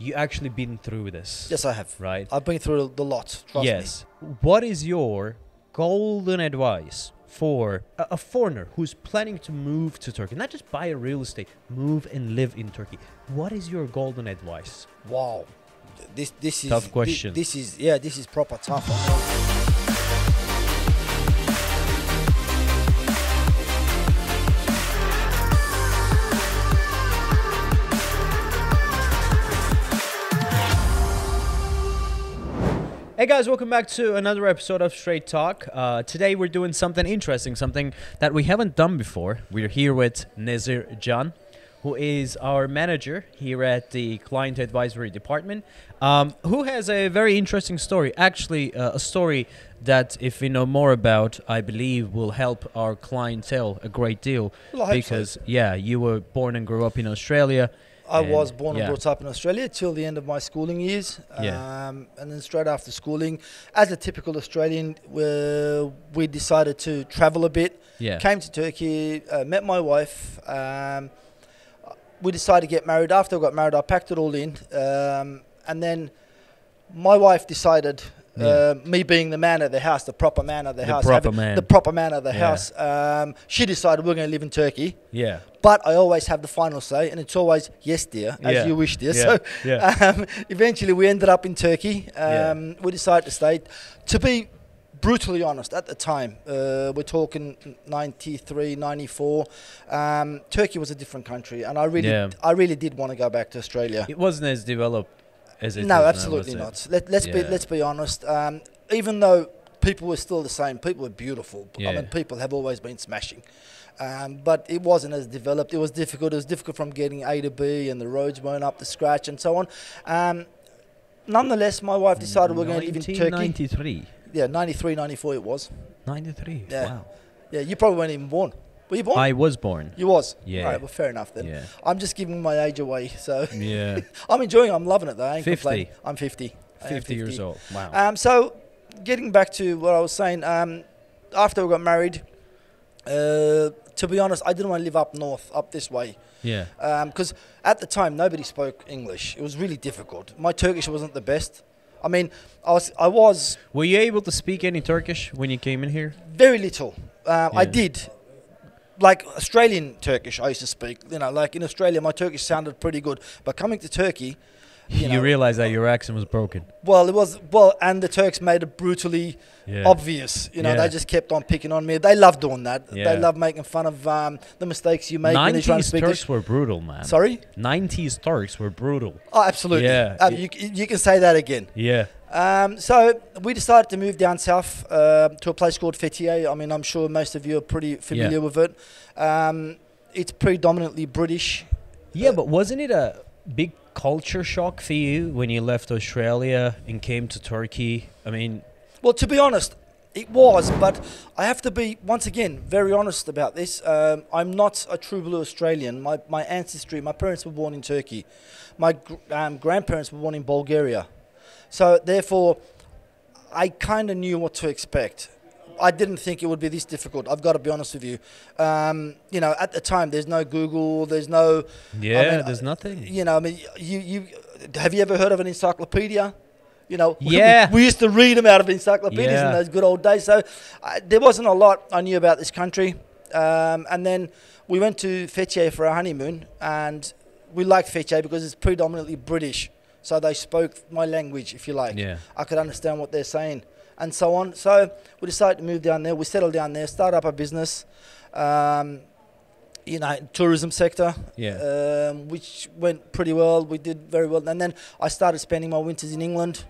you actually been through this. Yes, I have. Right. I've been through the lot. Trust yes. What is your golden advice for a, a foreigner who's planning to move to Turkey? Not just buy a real estate, move and live in Turkey. What is your golden advice? Wow. This this is Tough question. This, is yeah. This is proper tough. Hey guys, welcome back to another episode of Straight Talk. Uh, today we're doing something interesting, something that we haven't done before. We're here with Nazir Jan, who is our manager here at the Client Advisory Department, um, who has a very interesting story. Actually, uh, a story that, if we know more about, I believe will help our clientele a great deal. Well, hope so. because, yeah, you were born and grew up in Australia. I And, was born yeah. and brought up in Australia till the end of my schooling years. Yeah. Um, and then straight after schooling, as a typical Australian, we, we decided to travel a bit. Yeah. Came to Turkey, uh, met my wife. Um, we decided to get married. After I got married, I packed it all in. Um, and then my wife decided, Yeah. uh, me being the man of the house, the proper man of the, The house, proper having- man. the proper man of the Yeah. house, um, she decided we're going to live in Turkey. yeah. But I always have the final say, and it's always yes, dear, as Yeah. you wish, dear. Yeah. So yeah. um, eventually we ended up in Turkey. Yeah. Um, We decided to stay. To be brutally honest, at the time, uh, we're talking 93, 94, um, Turkey was a different country, and I really, Yeah. I really did want to go back to Australia. It wasn't as developed as it is no, now, absolutely not. Let, let's be let's be honest. Um, even though people were still the same, people were beautiful. I mean, people have always been smashing. Um, but it wasn't as developed. It was difficult. It was difficult from getting A to B, and the roads weren't up to scratch, and so on. Um, nonetheless, my wife decided we're going to live in Turkey. 1993. Yeah, 93, 94 it was. 93. Yeah. Wow. Yeah, you probably weren't even born. Were you born? I was born. you was. Yeah. All right. Well, fair enough then. Yeah. I'm just giving my age away, so Yeah. I'm enjoying. it. I'm loving it though. I ain't 50. complaining. I'm 50. I am 50 years old. Wow. Um, so, getting back to what I was saying, um, after we got married, uh, to be honest, I didn't want to live up north, up this way, yeah. because at the time nobody spoke English. It was really difficult. My Turkish wasn't the best. I mean, I was, I was Were you able to speak any Turkish when you came in here? very little. Um, I did. Like Australian Turkish, I used to speak. You know, like in Australia, my Turkish sounded pretty good. But coming to Turkey, you, You, know, realized that your accent was broken. well, it was well, and the Turks made it brutally Yeah. obvious. You know, Yeah. they just kept on picking on me. They love doing that. Yeah. They love making fun of um, the mistakes you make when you're trying to 90s speak. Turks were brutal, man. Sorry? 90s Turks were brutal. Oh, absolutely. Yeah. Uh, you, you can say that again. Yeah. Um, so we decided to move down south uh, to a place called Fethiye. I mean, I'm sure most of you are pretty familiar Yeah. with it. Um, it's predominantly British. Yeah, Uh, but wasn't it a big culture shock for you when you left Australia and came to Turkey? I mean, Well, to be honest, it was, but I have to be once again very honest about this. Um, I'm not a true blue Australian. My my ancestry, my parents were born in Turkey, my gr- um, grandparents were born in Bulgaria, so therefore, I kind of knew what to expect. I didn't think it would be this difficult. I've got to be honest with you. Um, you know, at the time, there's no Google, there's no yeah, mean, there's nothing. you know, I mean, you, you have you ever heard of an encyclopedia? You know, we- Yeah. we, used to read them out of encyclopedias Yeah. in those good old days. So uh, there wasn't a lot I knew about this country. Um, and then we went to Fethiye for our honeymoon, and we liked Fethiye because it's predominantly British. So they spoke my language, if you like. Yeah. I could understand what they're saying, and so on. So we decided to move down there. We settled down there, start up a business. Um, you know, tourism sector Yeah. um, which went pretty well. We did very well. And then I started spending my winters in England.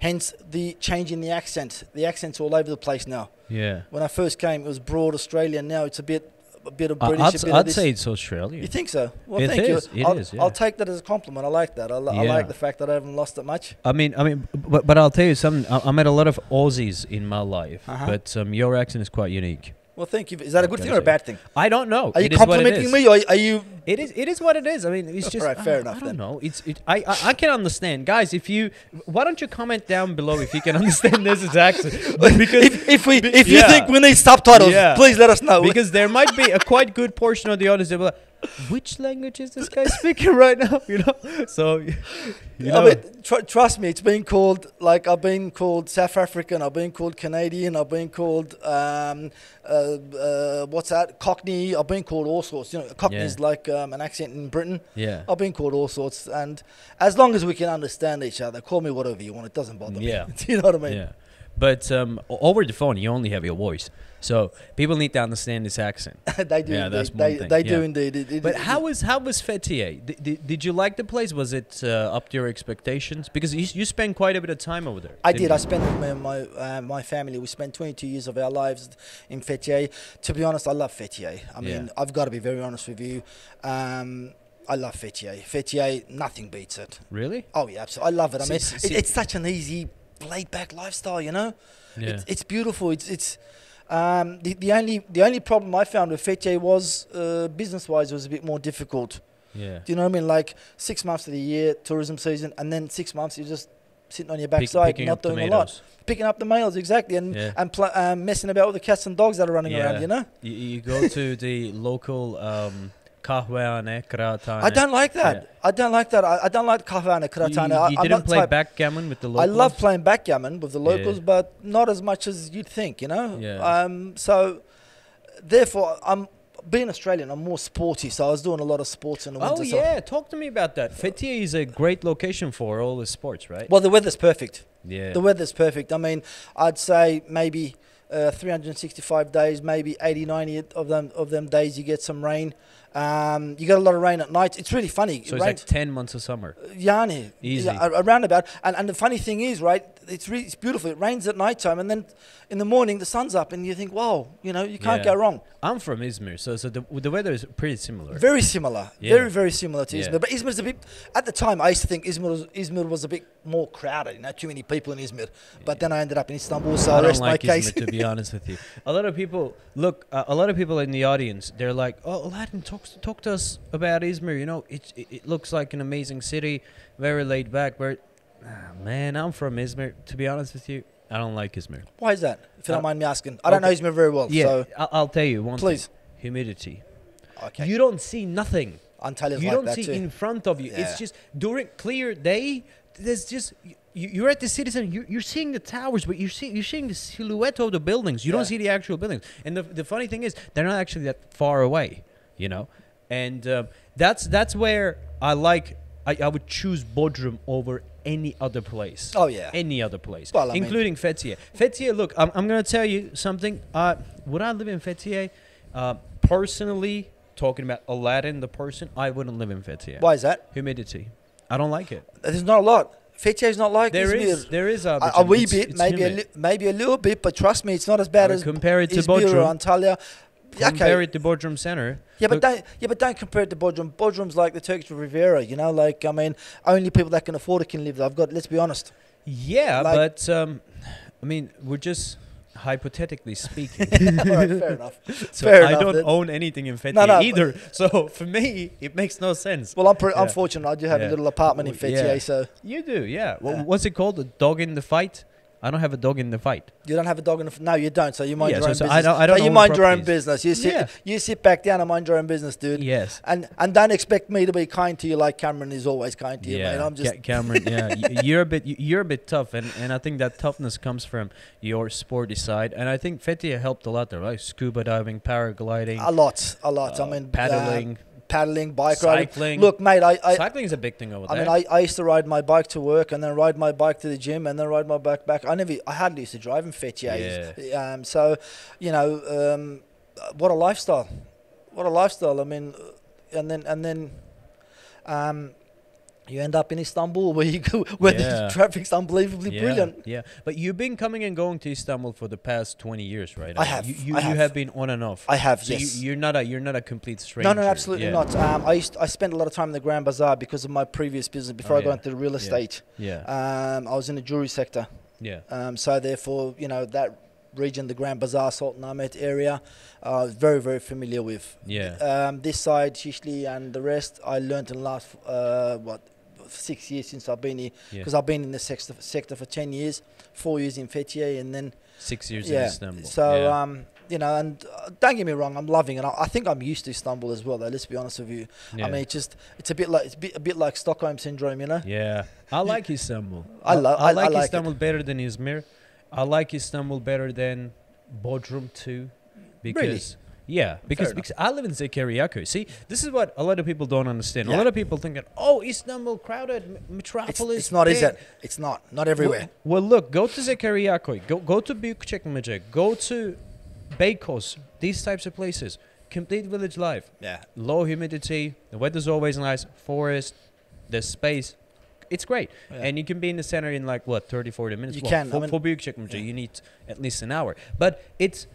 Hence the change in the accent. The accent's all over the place now. yeah. When I first came, it was broad Australian. Now it's a bit, a bit of British. I'd, bit I'd of this. say it's Australia. You think so? Well, It thank is, you. it I'll, is, yeah. I'll take that as a compliment. I like that. I, li- I like the fact that I haven't lost it much. I mean, I mean, but, but I'll tell you something. I, I met a lot of Aussies in my life, Uh-huh. but um, your accent is quite unique. Well, thank you. Is that a good thing or a bad thing? I don't know. Are you It is what it complimenting me or are you? It is. It is what it is. I mean, it's just. Alright, fair I, enough I don't then. know. It's. It, I, I. I can understand, guys. If you, why don't you comment down below if you can understand this accent? Because If, if we, if you think we need subtitles, Yeah. please let us know. because there might be a quite good portion of the audience that will. Like, which language is this guy speaking right now? You know, so you know, I mean, tr- trust me, it's been called like I've been called South African, I've been called Canadian, I've been called um, uh, uh, what's that Cockney. I've been called all sorts. You know, Cockney is Yeah. like um, an accent in Britain. yeah, I've been called all sorts, and as long as we can understand each other, call me whatever you want. It doesn't bother Yeah. me. Do you know what I mean? yeah. But um, over the phone, you only have your voice, so people need to understand this accent. they do. Yeah, indeed. that's one they, thing, they do indeed. It- it- But it- how was how was Fethiye? Did, did, did you like the place? Was it uh, up to your expectations? Because you, you spent quite a bit of time over there. I didn't did. I spent with my my, uh, my family. We spent 22 years of our lives in Fethiye. To be honest, I love Fethiye. I mean, Yeah. I've got to be very honest with you. Um, I love Fethiye. Fethiye, nothing beats it. Really? Oh yeah, absolutely. I love it. I See- mean, see- it, it's such an easy, laid-back lifestyle. You know, Yeah. it's, it's beautiful. It's it's. Um, the, the only the only problem I found with Fethiye was uh, business-wise, it was a bit more difficult. yeah. Do you know what I mean? Like six months of the year, tourism season, and then six months you're just sitting on your backside, picking not doing a lot picking up the males exactly and Yeah. and pl- um, messing about with the cats and dogs that are running Yeah. around you know You, you go to the local um, kahvehane, kıraathane. i don't like that Yeah. i don't like that i, I don't like kahvana You, karatana you I, didn't play type- backgammon with the locals? i love playing backgammon with the Yeah. locals but not as much as you'd think you know Yeah. um so therefore i'm being australian i'm more sporty so i was doing a lot of sports in the Oh winter so- yeah, talk to me about that. Fethiye is a great location for all the sports, right? well the weather's perfect yeah. The weather's perfect. I mean, I'd say maybe uh, 365 days, maybe 80, 90 of them of them days you get some rain. Um, you get a lot of rain at night. It's really funny. so It it's like ten months of summer. Yani. Easy. yeah, around about. And, and the funny thing is, right? It's really it's beautiful. It rains at night time, and then in the morning the sun's up, and you think, wow, you know, you can't Yeah. go wrong. I'm from Izmir, so so the, the weather is pretty similar. Very similar, Yeah. very very similar to. Izmir. But Izmir's a bit. At the time, I used to think Izmir was, Izmir was a bit more crowded. You know, too many people in Izmir. But then I ended up in Istanbul, so I I don't rest like my case. Izmir, to be honest with you. A lot of people look. Uh, a lot of people in the audience, they're like, "Oh, Aladdin, talk talk to us about Izmir. You know, it it, it looks like an amazing city, very laid back. But ah, man, I'm from Izmir. To be honest with you, I don't like Izmir. Why is that? If you Uh, don't mind me asking, I don't know okay. Izmir very well. Yeah, So I- I'll tell you one please, thing: humidity. okay. You don't see nothing. Antalya's you like don't that see too. in front of you. Yeah. It's just during clear day. There's just you, you're at the city center. You're, you're seeing the towers, but you're seeing you're seeing the silhouette of the buildings. You Yeah. don't see the actual buildings. And the the funny thing is, they're not actually that far away. You know, and um, that's that's where I like. I, I would choose Bodrum over any other place. Oh yeah. Any other place, Well, I mean- including Fethiye. Fethiye, look, I'm, I'm going to tell you something. Uh, would I live in Fethiye? Uh, personally, talking about Aladdin, the person, I wouldn't live in Fethiye. Why is that? Humidity. I don't like it. There's not a lot. Fethiye is not like There Izmir. is, there is a, a wee It's- bit, it's maybe a li- maybe a little bit, but trust me, it's not as bad as compare it to Izmir or Bodrum. Antalya. Yeah, Compare okay. it to Bodrum Center. Yeah, but don't yeah, but don't compare it to Bodrum. Bodrum's like the Turkish Riviera, you know. Like I mean, only people that can afford it can live there. I've got. Let's be honest. Yeah, Like- but um, I mean, we're just hypothetically speaking. Right, fair enough. so fair I enough don't then. own anything in Fethiye No, no, either. So for me, it makes no sense. Well, I'm, pre- I'm fortunate. I do have Yeah. a little apartment in Fethiye, yeah. so You do, yeah. Yeah. What's it called? The dog in the fight? I don't have a dog in the fight. you don't have a dog in the. F- no, you don't. So you mind Yeah, your so- own so I business. don't- I don't So you mind your own business. You sit. Yeah. You sit back down and mind your own business, dude. Yes. And and don't expect me to be kind to you like Cameron is always kind to you, yeah, mate. I'm just Ca- Cameron. Yeah, you're a bit you're a bit tough, and, and I think that toughness comes from your sporty side, and I think Fethiye helped a lot there, right? Scuba diving, paragliding, a lot, a lot. I uh, mean, paddling, uh, paddling, bike riding. cycling. Look, mate, I, I, cycling is a big thing over I there. I mean, I, I used to ride my bike to work and then ride my bike to the gym and then ride my bike back. I never, I hardly used to drive in Fethiye. Um, so, you know, um, what a lifestyle! What a lifestyle! I mean, and then and then, um, you end up in Istanbul where you go, where Yeah. the traffic's unbelievably yeah, brilliant. Yeah, but you've been coming and going to Istanbul for the past twenty years, right? I have, You, you, I you have. have been on and off. I have, so yes. you, you're not a you're not a complete stranger. No, no, absolutely yeah. not. Um, I used I spent a lot of time in the Grand Bazaar because of my previous business before Oh, I got into the real estate. Yeah, Um, I was in the jewelry sector. yeah, Um, so therefore, you know that region, the Grand Bazaar, Sultan Ahmed area, I was very very familiar with. yeah. Um, this side, Şişli, and the rest, I learned in the last uh, what six years since I've been here yeah. because I've been in the sector sector for ten years, four years in Fethiye, and then Six years in. Istanbul. So yeah. um, you know, and uh, don't get me wrong, I'm loving it. I, I think I'm used to Istanbul as well, though. Let's be honest with you. Yeah. I mean, it's just it's a bit like it's a bit, a bit like Stockholm syndrome, you know. Yeah, I like Istanbul. I lo- I- I like like it. Istanbul better than Izmir. I like Istanbul better than Bodrum too, because yeah, because, because I live in Zekeriyaköy. See, this is what a lot of people don't understand. A lot of people think that oh, Istanbul crowded m- It's, metropolis. it's not, is it? It's not. Not everywhere. Well, well, look, go to Zekeriyaköy, go go to Büyükçekmece, go to Beykoz, these types of places. Complete village life Yeah. low humidity. The weather's always nice. Forest, the space. It's great. Yeah. And you can be in the center in like what 30 40 minutes. You Well, can, I For, mean- for Büyükçekmece, you need at least an hour. But it's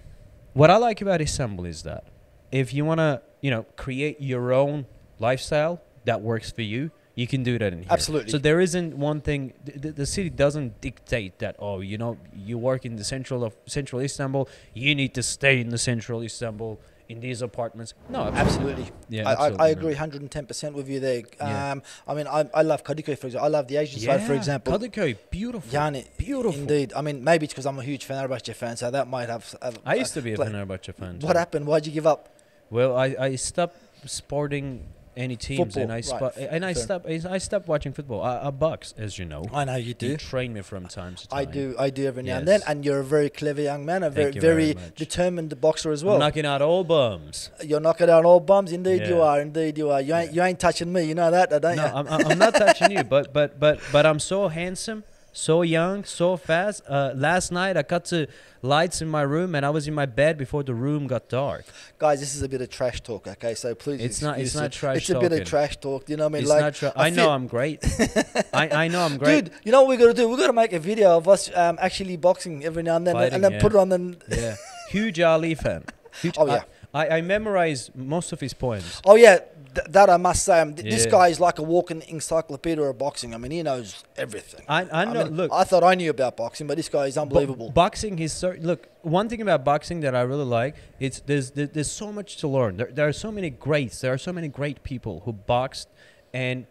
what I like about Istanbul is that if you want to, you know, create your own lifestyle that works for you, you can do that in here. Absolutely. So there isn't one thing. The, the, the city doesn't dictate that. Oh, you know, you work in the central of central Istanbul. You need to stay in the central Istanbul in these apartments. No, Absolutely. Yeah, I, absolutely, I, I agree 110% with you there. Yeah. Um, I mean, I, I love Kadıköy, for example. I love the Asian side, for example. Kadıköy, beautiful. Yani, Beautiful. Indeed. I mean, maybe it's because I'm a huge Fenerbahce fan, so that might have. have I used to be a play- Fenerbahce fan. What too. happened? Why'd you give up? Well, I, I stopped sporting any teams, and I right, and I stopped I, stopped watching football. I, I box, as you know. I know you You do. train me from time to time. I do. I do every now and then. And you're a very clever young man, a very, you very very determined boxer as I'm well. knocking out all bums. You're knocking out all bums. Indeed, you are. Indeed, you are. You ain't, Yeah. you ain't touching me. You know that, don't No, you? I'm, I'm I'm not touching you, but but but but I'm so handsome, so young, so fast. Uh, last night I got to lights in my room, and I was in my bed before the room got dark. Guys, this is a bit of trash talk, okay? So please. It's not- it's excuse not it. trash It's a bit of trash talk. You know what I mean? It's like, true. I I know I'm great. I, I know I'm great. Dude, you know what we gotta do? We gotta make a video of us um, actually boxing every now and then, Fighting, and then yeah. put it on the. Yeah, huge Ali fan. Huge, Oh, yeah. I, I, I memorize most of his poems. Oh yeah, th- that I must say. Um, th- This Yeah. guy is like a walking encyclopedia of boxing. I mean, he knows everything. I, I know. mean, look, I thought I knew about boxing, but this guy is unbelievable. boxing is cer- look. One thing about boxing that I really like it's there's there, there's so much to learn. There, there are so many greats. There are so many great people who boxed, and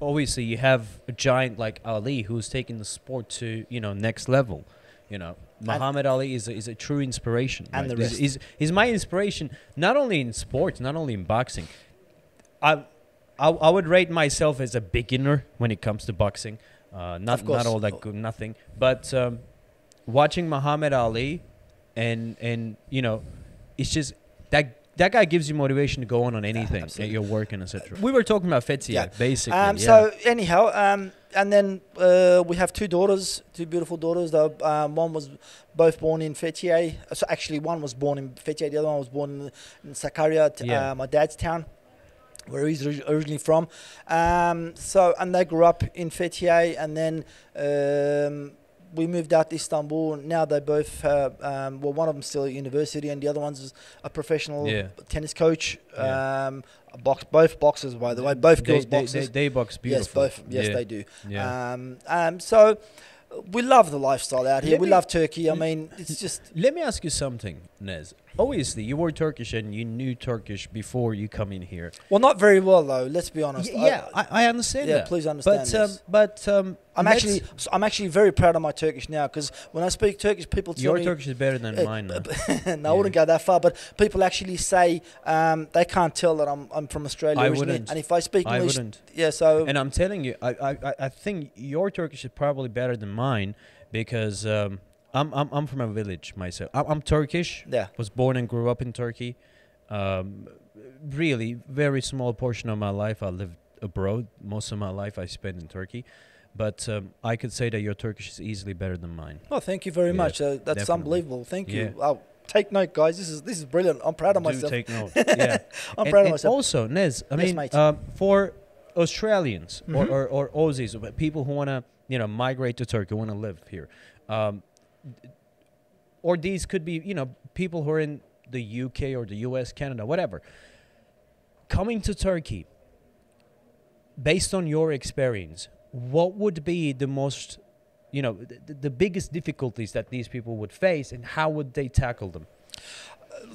obviously you have a giant like Ali who's taking the sport to you know next level. You know, Muhammad Ali is a, is a true inspiration. And the rest. He's, he's my inspiration not only in sports, not only in boxing. I, I, I would rate myself as a beginner when it comes to boxing. Uh, not not all that good, nothing. But um, watching Muhammad Ali, and and you know, it's just that that guy gives you motivation to go on on anything at absolutely. your work and etc. We were talking about Fethiye, Yeah. basically. Um, yeah. So anyhow, um, and then uh, we have two daughters, two beautiful daughters. Though um, one was both born in Fethiye. So actually, one was born in Fethiye. The other one was born in, in Sakarya, Yeah. uh, my dad's town, where he's originally from. Um, so and they grew up in Fethiye, and then. Um, we moved out to Istanbul. Now they both have, um, well, one of them still at university, and the other one's a professional Yeah. tennis coach. Yeah. Um, box, both boxers, by the way, both they, girls they, boxers. They, box beautiful. Yes, both. Yes, yeah. they do. Yeah. Um, um, so uh, we love the lifestyle out here. Let we love Turkey. I mean, it's just Let me ask you something, Nez. Obviously, you were Turkish and you knew Turkish before you come in here. well, not very well though. Let's be honest. Y- yeah, I, I understand yeah. that. Please understand but um, this. but um, I'm actually, I'm actually very proud of my Turkish now because when I speak Turkish, people tell your me. Turkish is better than Uh, mine. Now. no, I wouldn't go that far, but people actually say um, they can't tell that I'm, I'm from Australia I wouldn't. And if I speak I English, wouldn't. yeah, so And I'm telling you, I, I, I- I think your Turkish is probably better than mine because um, I'm, I'm I'm from a village myself. I'm, I'm Turkish. yeah, Was born and grew up in Turkey. Um, really, very small portion of my life I lived abroad. Most of my life I spent in Turkey. But um, I could say that your Turkish is easily better than mine. Oh, thank you very Yeah, much. Uh, that's definitely. unbelievable. Thank you. Oh, take note, guys. This is this is brilliant. I'm proud of Do myself. take note. yeah. I'm and, proud of and myself. Also, Nez, I Yes, mean, um, for Australians Mhm. or, or, or Aussies, people who want to, you know, migrate to Turkey, want to live here, um, or these could be, you know, people who are in the UK or the US, Canada, whatever. Coming to Turkey, based on your experience, what would be the most, you know, the, the biggest difficulties that these people would face, and how would they tackle them?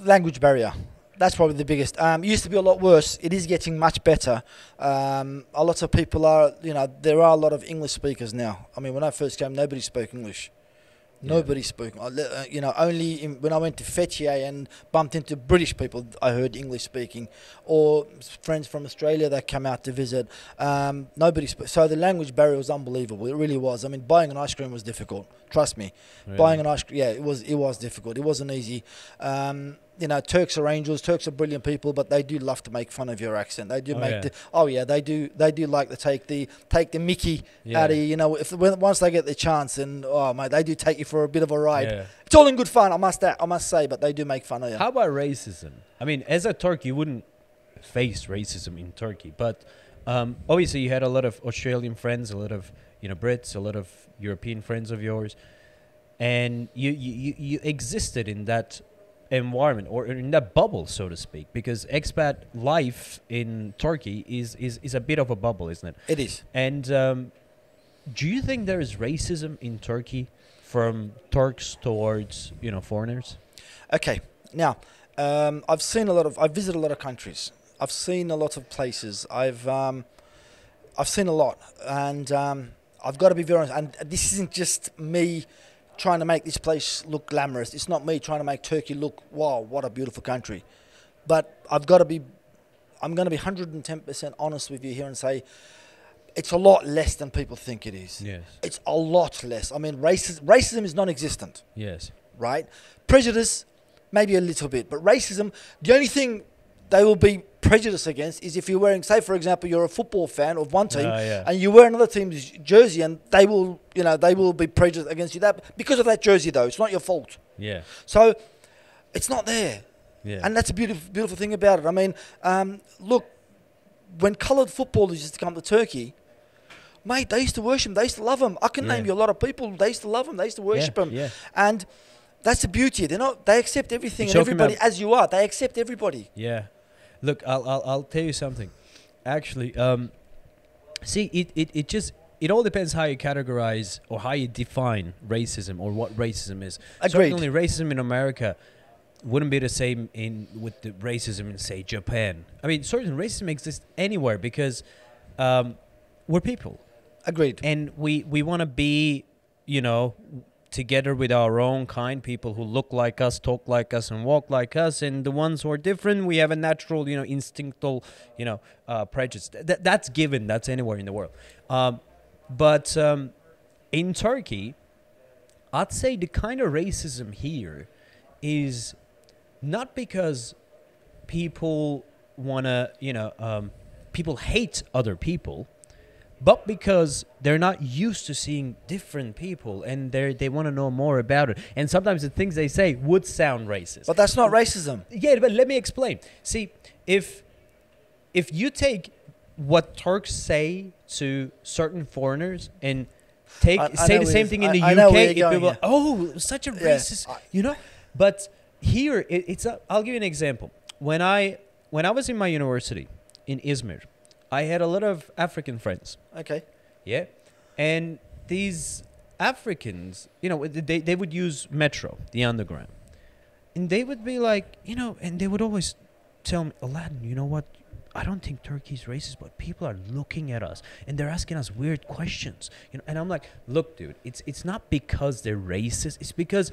language barrier. That's probably the biggest. Um, it used to be a lot worse. It is getting much better. Um, a lot of people are, you know, there are a lot of English speakers now. I mean, when I first came, nobody spoke English. Yeah. Nobody spoke. Uh, You know, only in, when I went to Fethiye and bumped into British people, I heard English speaking, or friends from Australia that come out to visit. Um, nobody spoke. So the language barrier was unbelievable. It really was. I mean, buying an ice cream was difficult. Trust me. Buying an ice cream, yeah, it was. It was difficult. It wasn't easy. Um, you know, Turks are angels. Turks are brilliant people, but they do love to make fun of your accent. They do Oh, make yeah. the. Oh yeah, they do. They do like to take the take the Mickey Yeah. out of you. You know, if when, once they get the chance, and oh mate, they do take you for a bit of a ride. Yeah. It's all in good fun, I must I must say, but they do make fun of you. How about racism? I mean, as a Turk, you wouldn't face racism in Turkey, but um, obviously you had a lot of Australian friends, a lot of you know Brits, a lot of European friends of yours, and you you, you, you existed in that environment or in that bubble, so to speak, because expat life in Turkey is is, is a bit of a bubble, isn't it? It is. And um, do you think there is racism in Turkey from Turks towards you know foreigners? Okay. Now, um, I've seen a lot of. I've visited a lot of countries. I've seen a lot of places. I've um, I've seen a lot, and um, I've got to be very honest. And this isn't just me trying to make this place look glamorous. It's not me trying to make Turkey look wow, what a beautiful country. But I've got to be. I'm going to be 110% honest with you here and say it's a lot less than people think it is. Yes. It's a lot less. I mean, racism, racism is non-existent Yes. right? Prejudice, maybe a little bit, but racism, the only thing they will be prejudiced against is if you're wearing, say, for example, you're a football fan of one team Ah, yeah. and you wear another team's jersey, and they will, you know, they will be prejudiced against you. That because of that jersey, though, it's not your fault. Yeah. So it's not there, Yeah. and that's a beautiful, beautiful thing about it. I mean, um, look, when coloured footballers used to come to Turkey. Mate, they used to worship them. They used to love them. I can Yeah. name you a lot of people. They used to love them. They used to worship yeah. him. Yeah. And that's the beauty. They're not. They accept everything and everybody as you are. They accept everybody. Yeah. Look, I'll, I'll I'll tell you something. Actually, um, see, it, it, it just it all depends how you categorize or how you define racism or what racism is. Agreed. Certainly, racism in America wouldn't be the same in with the racism in say Japan. I mean, certain racism exists anywhere because um, we're people. Agreed. and we we want to be you know together with our own kind people who look like us talk like us and walk like us and the ones who are different we have a natural you know instinctual you know uh, prejudice. Th- th- that's given. That's anywhere in the world. Um, but um, in turkey i'd say the kind of racism here is not because people want to you know um, people hate other people but because they're not used to seeing different people and they they want to know more about it. And sometimes the things they say would sound racist. But that's not racism. yeah but let me explain. See if if you take what turks say to certain foreigners and take I- say the same thing in the I uk where you're going people here. oh such a Yeah, racist I- you know? But here it, it's a, i'll give you an example. When i when i was in my university in izmir i had a lot of african friends Okay. yeah. And these Africans, you know, they, they would use Metro, the underground. And they would be like, you know, and they would always tell me, Aladdin, you know what? I don't think Turkey's racist, but people are looking at us and they're asking us weird questions. You know, and I'm like, look, dude, it's it's not because they're racist. It's because,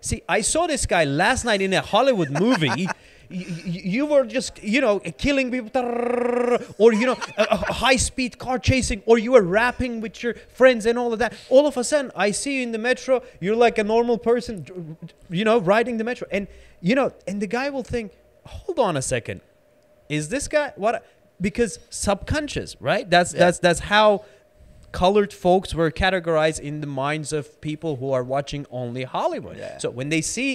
see, I saw this guy last night in a Hollywood movie. you, you were just, you know, killing people, or you know, a, a high-speed car chasing, or you were rapping with your friends and all of that. All of a sudden, I see you in the metro. You're like a normal person, you know, riding the metro, and you know, and the guy will think, hold on a second is this guy what because subconscious right that's Yeah. that's that's how colored folks were categorized in the minds of people who are watching only hollywood. Yeah. so when they see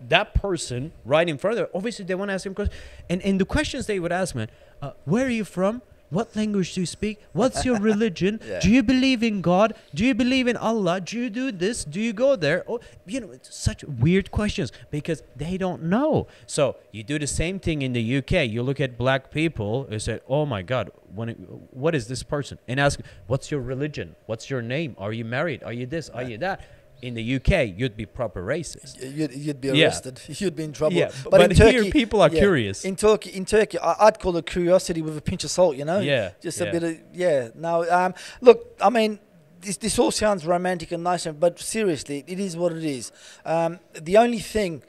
that person right in front of them obviously they want to ask him questions. And and the questions they would ask man uh, where are you from what language do you speak? What's your religion? Yeah. do you believe in god? Do you believe in allah? Do you do this? Do you go there? Oh, you know it's such weird questions because they don't know. So you do the same thing in the uk you look at black people and say oh my god when what is this person? And ask what's your religion? What's your name? Are you married? Are you this? Are you that in the uk you'd be proper racist You'd, you'd be Yeah. arrested. You'd be in trouble. Yeah, b- but here people are yeah, curious. In Turkey, in Turkey, I, I'd call it curiosity with a pinch of salt. You know. Yeah, Just yeah. a bit of yeah. No. Um. Look, I mean, this, this all sounds romantic and nice, but seriously, it is what it is. Um, the only thing,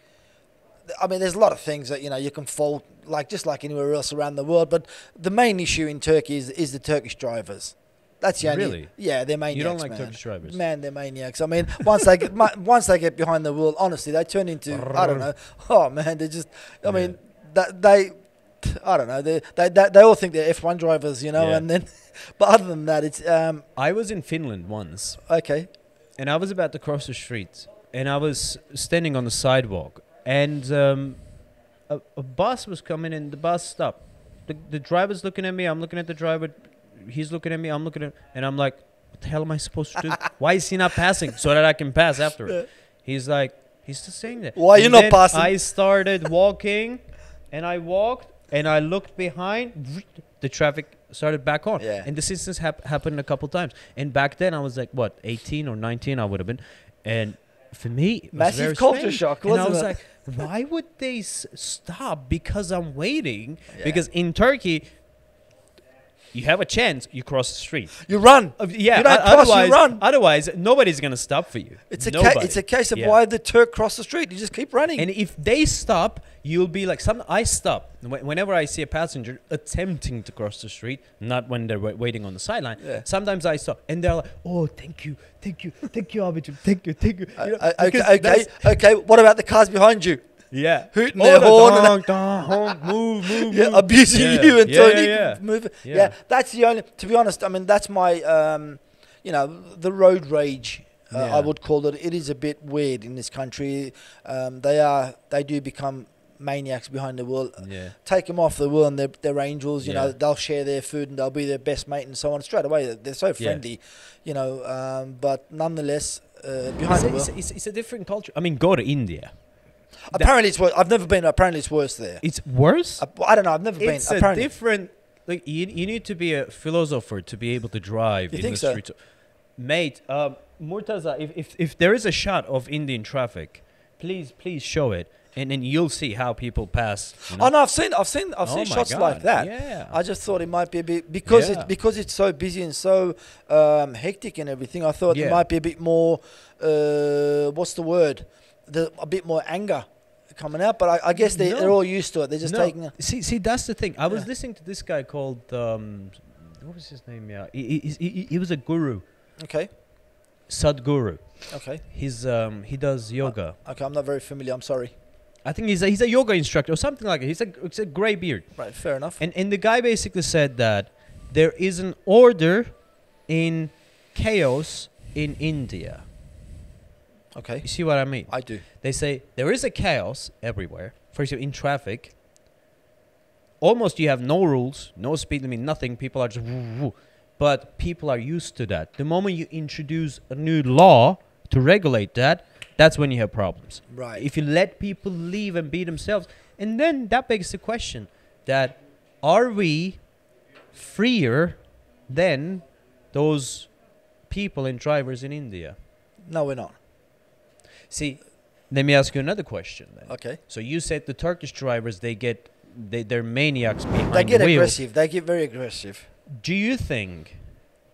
I mean, there's a lot of things that you know you can fault, like just like anywhere else around the world. But the main issue in Turkey is is the Turkish drivers. That's the only. Really? Yeah, they're maniacs. You don't like man. Turkish drivers? Man, they're maniacs. I mean, once they get once they get behind the wheel, honestly, they turn into I don't know. Oh man, they're just. I mean, that they. I don't know. They, they they they all think they're F1 drivers, you know, Yeah. and then, but other than that, it's um I was in Finland once, okay. and I was about to cross the street, and I was standing on the sidewalk, and um, a, a bus was coming and The bus stopped. The, the driver's looking at me. I'm looking at the driver. He's looking at me. I'm looking at, and I'm like, "What the hell am I supposed to do? Why is he not passing so that I can pass after him?" He's like, he's just saying that. Why you not passing? I started walking, and I walked, and I looked behind. The traffic started back on. Yeah. And this instance hap- happened a couple times. And back then I was like, what, 18 or 19? I would have been. And for me, it was Massive culture strange. shock, And I was it? like, why would they s- stop because I'm waiting? Yeah. Because in Turkey, you have a chance, you cross the street. You run. Uh, yeah, You don't cross, you otherwise, run. otherwise nobody's gonna stop for you. It's a ca- it's a case of Yeah. why the Turk crossed the street. You just keep running. And if they stop, you'll be like, some. I stop whenever I see a passenger attempting to cross the street, not when they're wa- waiting on the sideline. Yeah. Sometimes I stop, and they're like, "Oh, thank you, thank you, thank you, Abidjan, thank you, thank you." you know, Uh, okay, okay, okay. What about the cars behind you? Yeah, hooting Oh, their the horn and- dong, dong, honk, move, move, Yeah, move. abusing Yeah. you and Yeah, turning, yeah, yeah. moving. Yeah. Yeah. that's the only. To be honest, I mean that's my, um, you know, the road rage. Uh, Yeah. I would call it. It is a bit weird in this country. Um, they are. They do become maniacs behind the wheel. Yeah. Take them off the wheel and they're, they're angels. You know, they'll share their food and they'll be their best mate and so on. Straight away, they're, they're so Yeah. friendly. You know, um, but nonetheless, uh, behind a, the it's, wheel. a, it's, it's a different culture. I mean, go to India. Apparently, it's worse. I've never been. Apparently, it's worse there. It's worse. I, I don't know. I've never it's been. a Apparently, different. Like you, you need to be a philosopher to be able to drive You in think the so? streets. Mate, um, Murtaza, if, if if there is a shot of Indian traffic, please please show it, and then you'll see how people pass. you know? Oh no, I've seen, I've seen, I've Oh seen shots God, like that. Yeah. I just thought it might be a bit because Yeah. it's because it's so busy and so um, hectic and everything. I thought Yeah. there might be a bit more. Uh, what's the word? The, a bit more anger coming out, but I, I guess they, No. they're all used to it. They're just no, taking. A, see, see, that's the thing. I was Yeah. listening to this guy called um, what was his name? Yeah, he, he, he, he was a guru, okay, Sadhguru. okay, He's um, he does yoga. okay. I'm not very familiar. I'm sorry. I think he's a, he's a yoga instructor or something like it. He's a it's a gray beard. Right, fair enough. And and the guy basically said that there is an order in chaos in India. Okay, You see what I mean? I do. They say there is a chaos everywhere. For example, in traffic, almost you have no rules, no speed limit, nothing. People are just, woo, woo. but people are used to that. The moment you introduce a new law to regulate that, that's when you have problems. Right. If you let people leave and be themselves, and then that begs the question that are we freer than those people and drivers in India? no, we're not. See, let me ask you another question then. Okay. So you said the Turkish drivers they get they they're maniacs behind They get the wheel. aggressive. They get very aggressive. Do you think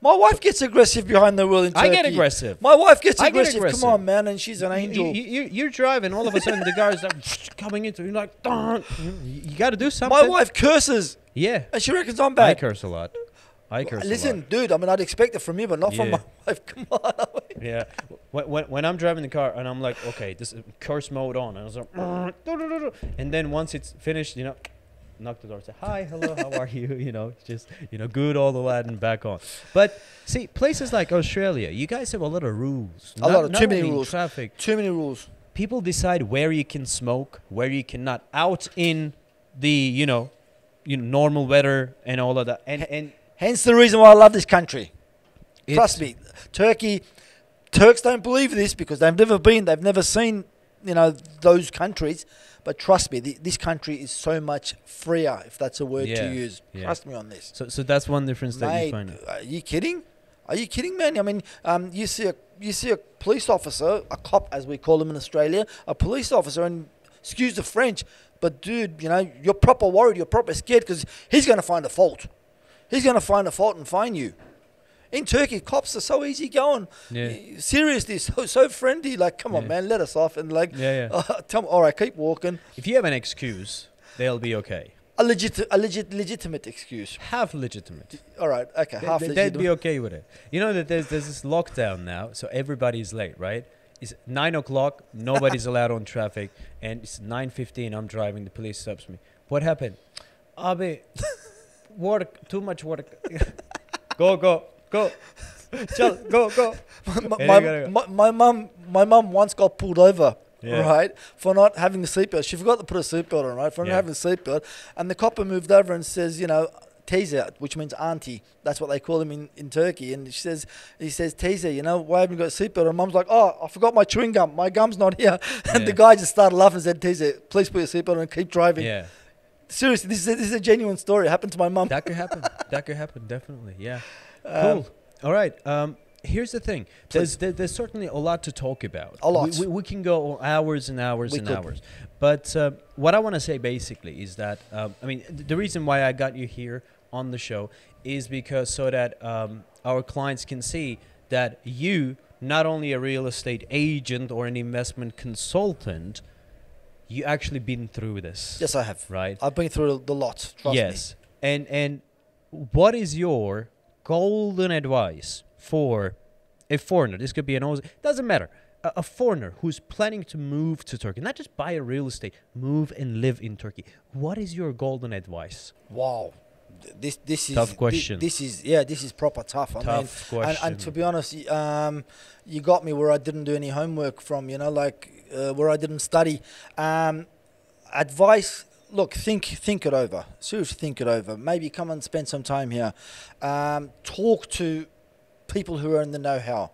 My wife gets aggressive behind the wheel in Turkey. I get aggressive? My wife gets I get aggressive. aggressive. Come on, man, and she's an angel. You, you, are driving, all of a sudden the guy's like coming into you, you're like, "Darn." you, got to do something. My wife curses, yeah, and she reckons I'm bad. I curse a lot. I curse. Listen, a lot. dude. I mean, I'd expect it from you, but not from my wife. Come on. Yeah, when, when, when I'm driving the car and I'm like, okay, this is curse mode on, and I was like, and then once it's finished, you know, knock the door, say hi, hello, how are you? You know, just you know, good all the Latin back on. But see, places like Australia, you guys have a lot of rules. A Not- lot of- too many rules. Traffic. Too many rules. People decide where you can smoke, where you cannot. Out in the you know, you know, normal weather and all of that, and and Hence the reason why I love this country. Trust me, Turkey. Turks don't believe this because they've never been. They've never seen, you know, those countries. But trust me, th- this country is so much freer, if that's a word Yeah, to use. yeah. Trust me on this. So so that's one difference that you Mate, find. are you kidding? Are you kidding, man? I mean, um, you see a you see a police officer, a cop as we call them in Australia, a police officer, and excuse the French, but dude, you know, you're proper worried, you're proper scared because he's going to find a fault. He's going to find a fault and fine you. In Turkey, cops are so easy going. Yeah. Seriously, so so friendly. Like, come on, Yeah. man, let us off. And like, Yeah, yeah. uh, tell me, all right, keep walking. If you have an excuse, they'll be okay. A legit, a legit, legitimate excuse. Half legitimate. All right, okay, They- half they- legitimate. they'd be okay with it. You know that there's there's this lockdown now, so everybody's late, right? It's nine o'clock, nobody's allowed on traffic, and it's nine fifteen. I'm driving, the police stops me. What happened? Abi, work, too much work. go, go, go. Go, go. my, Yeah, my, go. my, my mum my mum once got pulled over Yeah. right for not having a seatbelt she forgot to put a seatbelt on right for Yeah. not having a seatbelt and the copper moved over and says you know Teyze, which means auntie. That's what they call him in, in Turkey. And she says, he says, Teyze, you know, why haven't you got a seatbelt? And mum's like, oh, I forgot my chewing gum. My gum's not here. And the guy just started laughing and said, Teyze, please put your seatbelt on and keep driving. Yeah, Seriously, this is, a, this is a genuine story. It happened to my mum. that could happen. that could happen, definitely. Yeah. Um, Cool. All right. Um, here's the thing. There's there's certainly a lot to talk about. A lot. We, we, we can go hours and hours We and could. hours. But uh, what I want to say basically is that um, I mean th- the reason why I got you here on the show is because so that um, our clients can see that you not only a real estate agent or an investment consultant, you actually been through this, Yes, I have. right? I've been through the lot. Trust me. yes. And and what is your golden advice for a foreigner? This could be an Aussie. Doesn't matter. A, a foreigner who's planning to move to Turkey, not just buy a real estate, move and live in Turkey. What is your golden advice? Wow. This this is Tough question. This, is yeah, this is proper tough. I mean, question. and, and to be honest, um, you got me where I didn't do any homework from. You know, like uh, where I didn't study. Um, advice. Look, think think it over. Seriously, think it over. Maybe come and spend some time here. Um, talk to people who are in the know-how.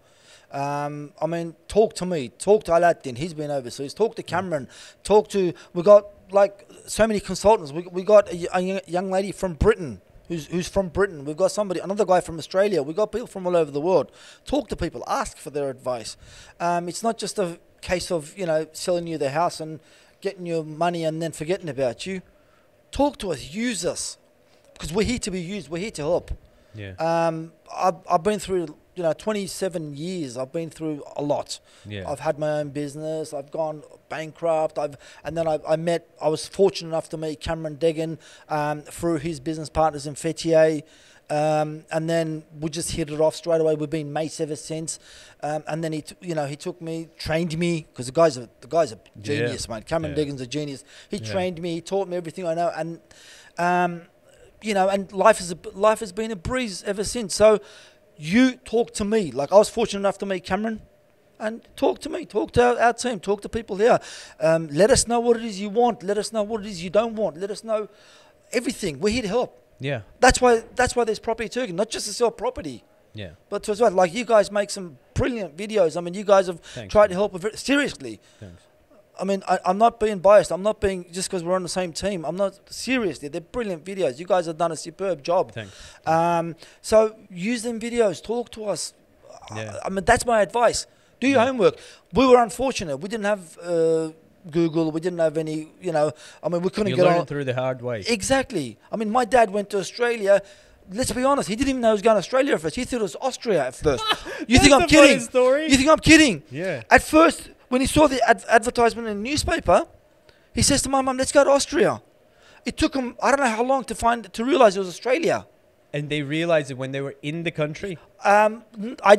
Um, I mean, talk to me. Talk to Aladdin. He's been overseas. Talk to Cameron. Talk to. We got like so many consultants. We we got a, young- young lady from Britain. Who's, who's from Britain? We've got somebody, another guy from Australia. We've got people from all over the world. Talk to people, ask for their advice. Um, it's not just a case of you know selling you the house and getting your money and then forgetting about you. Talk to us, use us, because we're here to be used. We're here to help. Yeah. Um, I've, I've been through, you know, 27 years. I've been through a lot. yeah. I've had my own business. I've gone bankrupt. I've and then I, I met. I was fortunate enough to meet Cameron Degan um, through his business partners in Fethiye. Um, and then we just hit it off straight away. We've been mates ever since. Um, and then he, t- you know, he took me, trained me because the guy's a the guy's a Yeah. genius, mate. Cameron Yeah. Degan's a genius. He Yeah. trained me. He taught me everything I know. And um, you know, and life is a, life has been a breeze ever since. So you talk to me. Like I was fortunate enough to meet Cameron, and talk to me. Talk to our, our team. Talk to people here. Um, let us know what it is you want. Let us know what it is you don't want. Let us know everything. We're here to help. Yeah. That's why. That's why there's property Turkey, not just to sell property, Yeah. but to as well. Like you guys make some brilliant videos. I mean, you guys have Thanks. tried man. to help. Seriously, Thanks. I mean, I, I'm not being biased. I'm not being just because we're on the same team. I'm not seriously. They're brilliant videos. You guys have done a superb job. Thanks. Um, so use them videos. Talk to us. Yeah. I, I mean, that's my advice. Do your Yeah. homework. We were unfortunate. We didn't have uh, Google. We didn't have any. You know, I mean, we couldn't You get on. through the hard way. Exactly. I mean, my dad went to Australia. Let's be honest. He didn't even know he was going to Australia at first. He thought it was Austria at first. you think I'm kidding? You think I'm kidding? yeah. At first, when he saw the ad- advertisement in the newspaper, he says to my mum, "Let's go to Austria." It took him I don't know how long to find to realize it was Australia. And they realized it when they were in the country. Um, I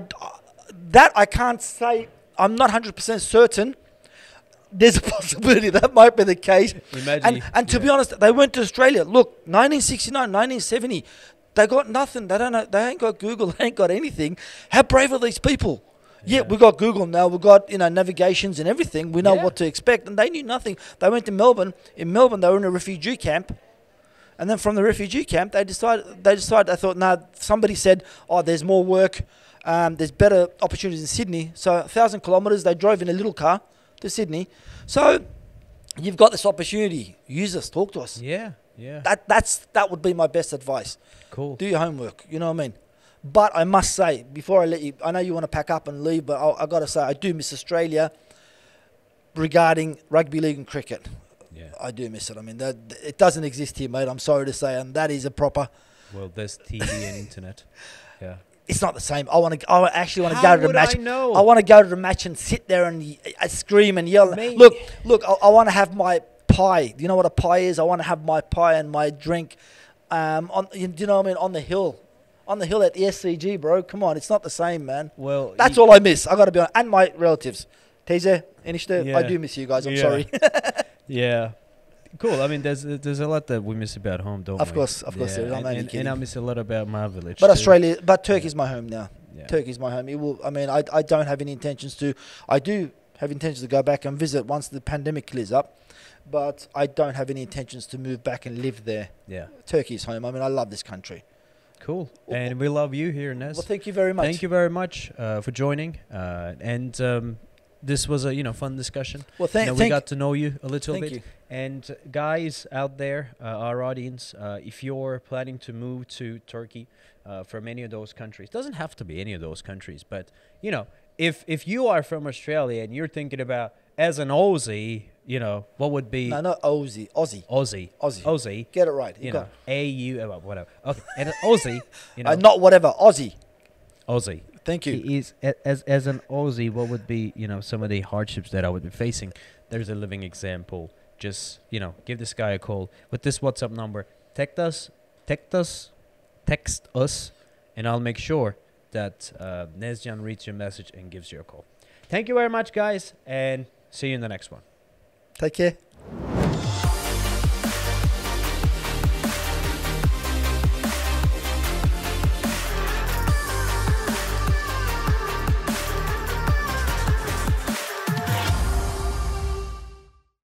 that I can't say. I'm not 100% certain. There's a possibility that might be the case. Imagine. And, and to yeah. be honest, they went to Australia. Look, 1969, 1970, they got nothing. They don't know. They ain't got Google. They ain't got anything. How brave are these people? Yeah, Yeah. we got Google now. We got you know navigations and everything. We know Yeah. what to expect, and they knew nothing. They went to Melbourne. In Melbourne, they were in a refugee camp, and then from the refugee camp, they decided. They decided. They thought, nah. Somebody said, oh, there's more work. Um, there's better opportunities in Sydney. So a thousand kilometres. They drove in a little car to Sydney. So you've got this opportunity. Use us. Talk to us. Yeah. Yeah. That that's that would be my best advice. cool. Do your homework. You know what I mean. But I must say, before I let you, I know you want to pack up and leave, but I, I got to say, I do miss Australia regarding rugby league and cricket. Yeah. I do miss it. I mean, that it doesn't exist here, mate. I'm sorry to say, and that is a proper. Well, there's TV and internet. Yeah. It's not the same. I want to. I actually want to go to the match. I know? I want to go to the match and sit there and uh, scream and yell. Look, look. I, I want to have my pie. You know what a pie is? I want to have my pie and my drink. Um, on you, do you know what I mean? On the hill, on the hill at the SCG, bro. Come on, it's not the same, man. Well, That's all I miss. I got to be honest. And my relatives, Taser, Inishta, I do miss you guys. I'm Yeah. sorry. Yeah. Cool. I mean, there's there's a lot that we miss about home, don't Of we? course, of course Yeah, there is. I'm and, and, and I miss a lot about my village. but too. Australia, but Turkey's my home now. Yeah. Turkey's my home. It will. I mean, I, I don't have any intentions to. I do have intentions to go back and visit once the pandemic clears up, but I don't have any intentions to move back and live there. Yeah. Turkey's home. I mean, I love this country. Cool. And we love you here, Nez. Well, thank you very much. Thank you very much uh, for joining. Uh, and um, this was a you know fun discussion. Well, You thank, know, we got to know you a little thank bit. you. And uh, guys out there, uh, our audience, uh, if you're planning to move to Turkey uh, from any of those countries, doesn't have to be any of those countries, but you know, if if you are from Australia and you're thinking about as an Aussie, you know, what would be No, not Aussie. Aussie. Aussie, Aussie. Aussie, Get it right. You, you got know, A U uh, whatever. Okay, and an Aussie, you know, uh, not whatever. Aussie. Aussie. Thank you. Is as as an Aussie, what would be you know some of the hardships that I would be facing? There's a living example. Just you know, give this guy a call with this WhatsApp number. Text us, text us, text us, and I'll make sure that uh, Nezjan reads your message and gives you a call. Thank you very much, guys, and see you in the next one. Take care.